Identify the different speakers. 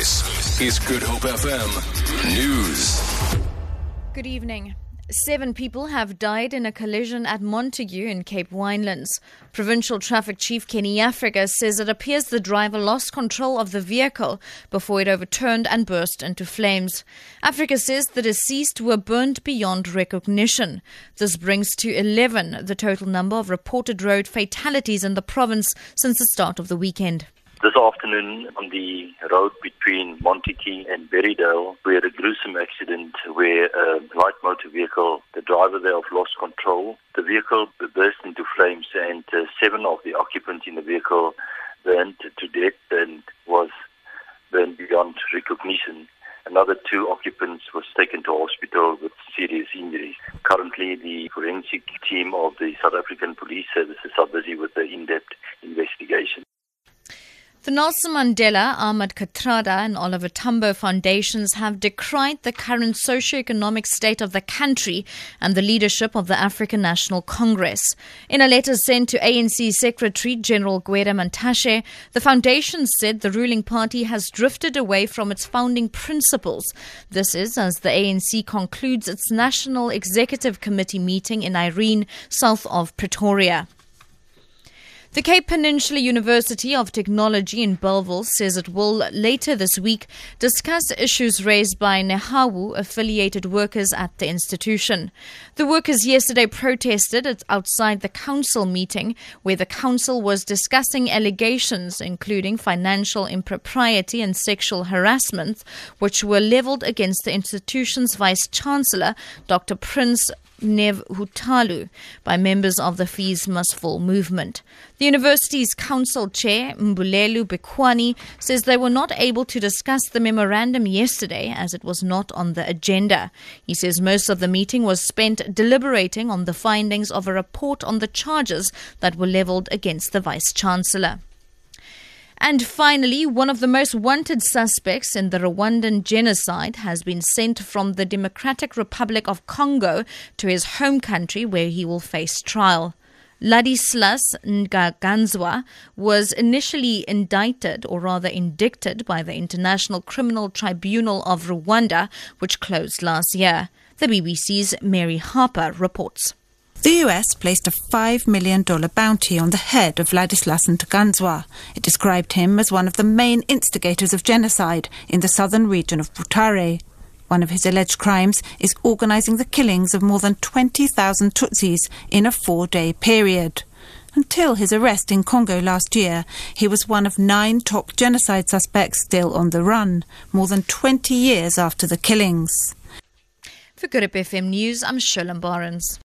Speaker 1: This is Good Hope FM News.
Speaker 2: Good evening. Seven people have died in a collision at Montague in Cape Winelands. Provincial Traffic Chief Kenny Africa says it appears the driver lost control of the vehicle before it overturned and burst into flames. Africa says the deceased were burnt beyond recognition. This brings to 11 the total number of reported road fatalities in the province since the start of the weekend.
Speaker 3: This afternoon on the road between Montague and Barrydale, we had a gruesome accident where a light motor vehicle, the driver thereof lost control. The vehicle burst into flames and uh, seven of the occupants in the vehicle burned to death and was burned beyond recognition. Another two occupants was taken to hospital with serious injuries. Currently, the forensic team of the South African Police Services are busy with the in-depth investigation.
Speaker 2: The Nelson Mandela, Ahmed Kathrada, and Oliver Tambo foundations have decried the current socio-economic state of the country and the leadership of the African National Congress. In a letter sent to ANC Secretary General Gwede Mantashe, the foundation said the ruling party has drifted away from its founding principles. This is as the ANC concludes its National Executive Committee meeting in Irene, south of Pretoria. The Cape Peninsula University of Technology in Bellville says it will later this week discuss issues raised by Nehawu affiliated workers at the institution. The workers yesterday protested outside the council meeting where the council was discussing allegations including financial impropriety and sexual harassment which were leveled against the institution's vice chancellor Dr. Prince Nevhutalu by members of the Fees Must Fall movement. The university's council chair, Mbulelo Bikwani, says they were not able to discuss the memorandum yesterday as it was not on the agenda. He says most of the meeting was spent deliberating on the findings of a report on the charges that were leveled against the vice chancellor. And finally, one of the most wanted suspects in the Rwandan genocide has been sent from the Democratic Republic of Congo to his home country where he will face trial. Ladislas Ntaganzwa was initially indicted, or rather indicted, by the International Criminal Tribunal of Rwanda, which closed last year. The BBC's Mary Harper reports.
Speaker 4: The US placed a $5 million bounty on the head of Ladislas Ntaganzwa. It described him as one of the main instigators of genocide in the southern region of Butare. One of his alleged crimes is organising the killings of more than 20,000 Tutsis in a four day period. Until his arrest in Congo last year, he was one of nine top genocide suspects still on the run, more than 20 years after the killings.
Speaker 2: For Good FM News, I'm Sherlyn Barnes.